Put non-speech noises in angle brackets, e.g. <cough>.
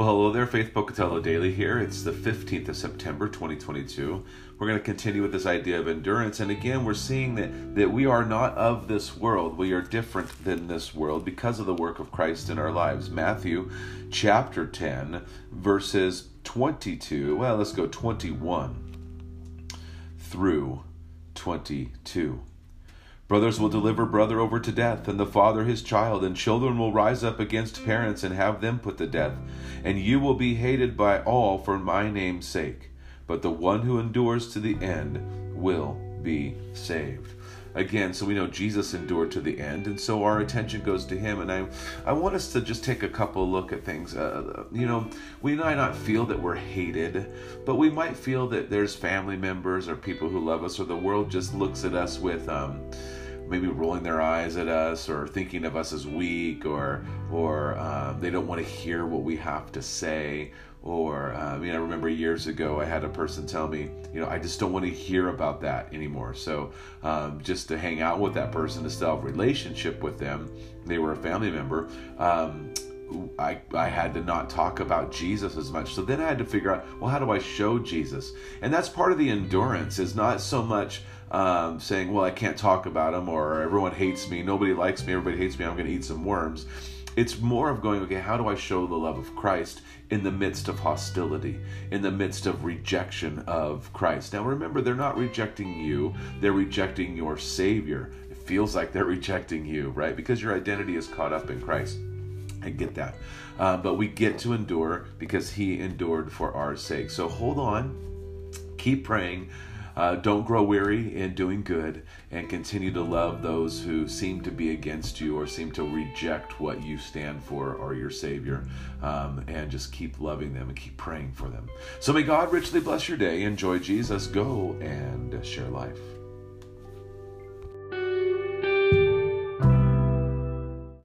Well, hello there, Faith Pocatello Daily here. It's the 15th of September, 2022. We're going to continue with this idea of endurance. And again, we're seeing that, that we are not of this world. We are different than this world because of the work of Christ in our lives. Matthew chapter 10, verses 22. Well, let's go 21 through 22. Brothers will deliver brother over to death, and the father his child, and children will rise up against parents and have them put to death. And you will be hated by all for my name's sake. But the one who endures to the end will be saved. Again, so we know Jesus endured to the end, and so our attention goes to him. And I, I want us to just take a couple look at things. Uh, you know, we might not feel that we're hated, but we might feel that there's family members or people who love us, or the world just looks at us with. Um, maybe rolling their eyes at us or thinking of us as weak or or um, they don't want to hear what we have to say or uh, I mean I remember years ago I had a person tell me you know I just don't want to hear about that anymore so um, just to hang out with that person to still have relationship with them they were a family member um, I, I had to not talk about Jesus as much. So then I had to figure out, well, how do I show Jesus? And that's part of the endurance, is not so much um, saying, well, I can't talk about him or everyone hates me, nobody likes me, everybody hates me, I'm going to eat some worms. It's more of going, okay, how do I show the love of Christ in the midst of hostility, in the midst of rejection of Christ? Now, remember, they're not rejecting you, they're rejecting your Savior. It feels like they're <laughs> rejecting you, right? Because your identity is caught up in Christ. I get that. Uh, but we get to endure because He endured for our sake. So hold on, keep praying. Uh, don't grow weary in doing good and continue to love those who seem to be against you or seem to reject what you stand for or your Savior. Um, and just keep loving them and keep praying for them. So may God richly bless your day. Enjoy Jesus. Go and share life.